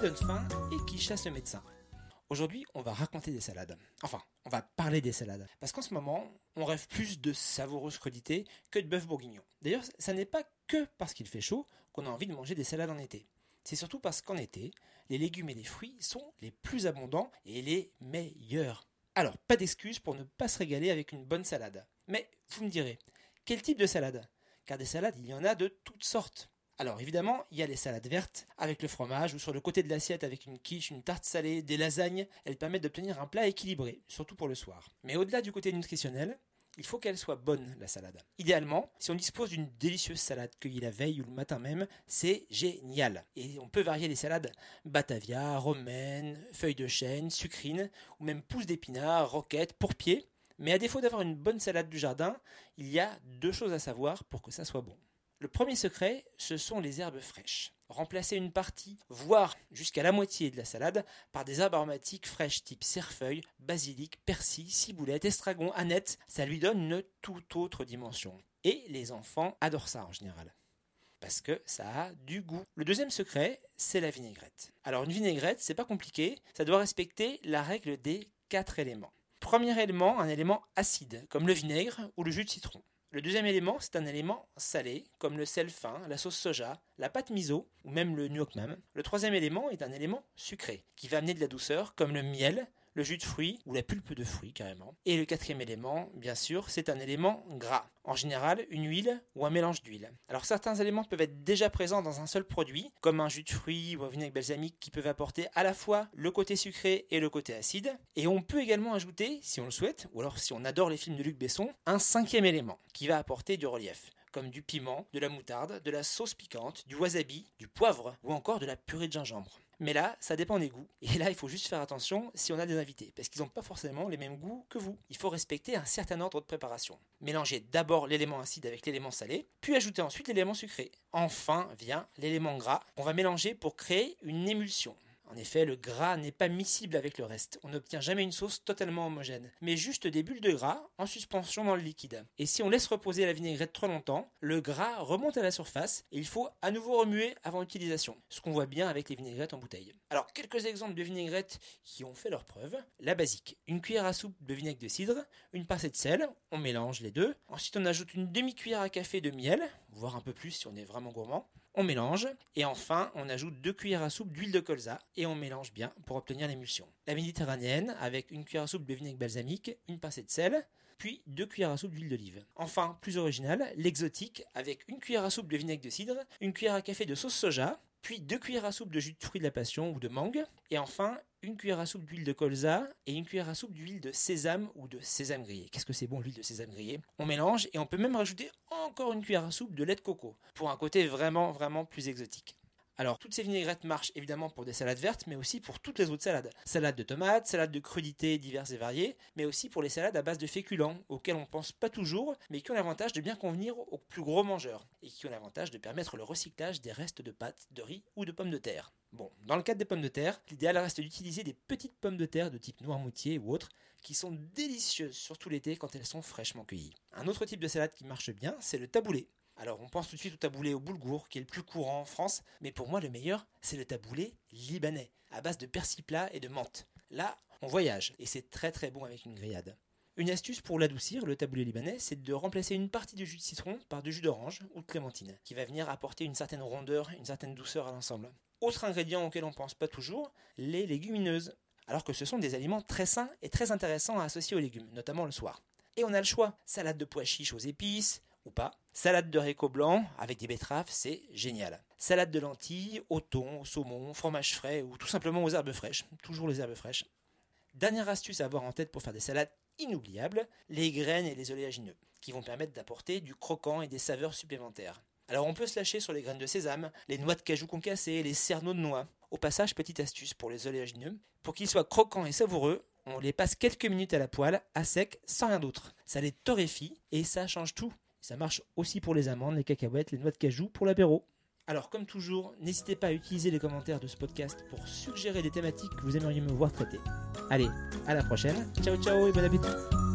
donne faim et qui chasse le médecin. Aujourd'hui, on va raconter des salades. Enfin, on va parler des salades. Parce qu'en ce moment, on rêve plus de savoureuses crudités que de bœuf bourguignon. D'ailleurs, ça n'est pas que parce qu'il fait chaud qu'on a envie de manger des salades en été. C'est surtout parce qu'en été, les légumes et les fruits sont les plus abondants et les meilleurs. Alors, pas d'excuse pour ne pas se régaler avec une bonne salade. Mais vous me direz, quel type de salade? Car des salades, il y en a de toutes sortes. Alors évidemment, il y a les salades vertes avec le fromage ou sur le côté de l'assiette avec une quiche, une tarte salée, des lasagnes. Elles permettent d'obtenir un plat équilibré, surtout pour le soir. Mais au-delà du côté nutritionnel, il faut qu'elle soit bonne, la salade. Idéalement, si on dispose d'une délicieuse salade cueillie la veille ou le matin même, c'est génial. Et on peut varier les salades batavia, romaine, feuilles de chêne, sucrine, ou même pousses d'épinards, roquettes, pourpier. Mais à défaut d'avoir une bonne salade du jardin, il y a deux choses à savoir pour que ça soit bon. Le premier secret, ce sont les herbes fraîches. Remplacer une partie, voire jusqu'à la moitié de la salade, par des herbes aromatiques fraîches type cerfeuil, basilic, persil, ciboulette, estragon, aneth, ça lui donne une toute autre dimension. Et les enfants adorent ça en général. Parce que ça a du goût. Le deuxième secret, c'est la vinaigrette. Alors une vinaigrette, c'est pas compliqué, ça doit respecter la règle des quatre éléments. Premier élément, un élément acide, comme le vinaigre ou le jus de citron. Le deuxième élément, c'est un élément salé, comme le sel fin, la sauce soja, la pâte miso ou même le nuoc même. Le troisième élément est un élément sucré, qui va amener de la douceur, comme le miel, le jus de fruits ou la pulpe de fruits carrément. Et le quatrième élément, bien sûr, c'est un élément gras. En général, une huile ou un mélange d'huile. Alors certains éléments peuvent être déjà présents dans un seul produit, comme un jus de fruits ou un vinaigre balsamique qui peuvent apporter à la fois le côté sucré et le côté acide. Et on peut également ajouter, si on le souhaite, ou alors si on adore les films de Luc Besson, un cinquième élément qui va apporter du relief comme du piment, de la moutarde, de la sauce piquante, du wasabi, du poivre ou encore de la purée de gingembre. Mais là, ça dépend des goûts. Et là, il faut juste faire attention si on a des invités, parce qu'ils n'ont pas forcément les mêmes goûts que vous. Il faut respecter un certain ordre de préparation. Mélangez d'abord l'élément acide avec l'élément salé, puis ajoutez ensuite l'élément sucré. Enfin vient l'élément gras qu'on va mélanger pour créer une émulsion. En effet, le gras n'est pas miscible avec le reste. On n'obtient jamais une sauce totalement homogène, mais juste des bulles de gras en suspension dans le liquide. Et si on laisse reposer la vinaigrette trop longtemps, le gras remonte à la surface et il faut à nouveau remuer avant utilisation. Ce qu'on voit bien avec les vinaigrettes en bouteille. Alors, quelques exemples de vinaigrettes qui ont fait leur preuve. La basique. Une cuillère à soupe de vinaigre de cidre, une pincée de sel, on mélange les deux. Ensuite, on ajoute une demi-cuillère à café de miel, voire un peu plus si on est vraiment gourmand. On mélange et enfin on ajoute deux cuillères à soupe d'huile de colza et on mélange bien pour obtenir l'émulsion. La méditerranéenne avec une cuillère à soupe de vinaigre balsamique, une pincée de sel, puis deux cuillères à soupe d'huile d'olive. Enfin, plus original, l'exotique avec une cuillère à soupe de vinaigre de cidre, une cuillère à café de sauce soja, puis deux cuillères à soupe de jus de fruits de la passion ou de mangue, et enfin une cuillère à soupe d'huile de colza et une cuillère à soupe d'huile de sésame ou de sésame grillé. Qu'est-ce que c'est bon l'huile de sésame grillé? On mélange et on peut même rajouter encore une cuillère à soupe de lait de coco pour un côté vraiment vraiment plus exotique. Alors, toutes ces vinaigrettes marchent évidemment pour des salades vertes, mais aussi pour toutes les autres salades. Salade de tomates, salade de crudités diverses et variées, mais aussi pour les salades à base de féculents, auxquelles on pense pas toujours, mais qui ont l'avantage de bien convenir aux plus gros mangeurs, et qui ont l'avantage de permettre le recyclage des restes de pâtes, de riz ou de pommes de terre. Bon, dans le cadre des pommes de terre, l'idéal reste d'utiliser des petites pommes de terre de type noirmoutier ou autres, qui sont délicieuses, surtout l'été quand elles sont fraîchement cueillies. Un autre type de salade qui marche bien, c'est le taboulé. Alors on pense tout de suite au taboulé au boulgour, qui est le plus courant en France, mais pour moi le meilleur, c'est le taboulé libanais, à base de persil plat et de menthe. Là, on voyage, et c'est très très bon avec une grillade. Une astuce pour l'adoucir, le taboulé libanais, c'est de remplacer une partie du jus de citron par du jus d'orange ou de clémentine, qui va venir apporter une certaine rondeur, une certaine douceur à l'ensemble. Autre ingrédient auquel on pense pas toujours, les légumineuses. Alors que ce sont des aliments très sains et très intéressants à associer aux légumes, notamment le soir. Et on a le choix, salade de pois chiches aux épices, ou pas. Salade de haricots blancs avec des betteraves, c'est génial. Salade de lentilles, au thon, au saumon, fromage frais ou tout simplement aux herbes fraîches. Toujours les herbes fraîches. Dernière astuce à avoir en tête pour faire des salades inoubliables, les graines et les oléagineux, qui vont permettre d'apporter du croquant et des saveurs supplémentaires. Alors on peut se lâcher sur les graines de sésame, les noix de cajou concassées, les cerneaux de noix. Au passage, petite astuce pour les oléagineux, pour qu'ils soient croquants et savoureux, on les passe quelques minutes à la poêle, à sec, sans rien d'autre. Ça les torréfie et ça change tout. Ça marche aussi pour les amandes, les cacahuètes, les noix de cajou pour l'apéro. Alors comme toujours, n'hésitez pas à utiliser les commentaires de ce podcast pour suggérer des thématiques que vous aimeriez me voir traiter. Allez, à la prochaine. Ciao ciao et bon appétit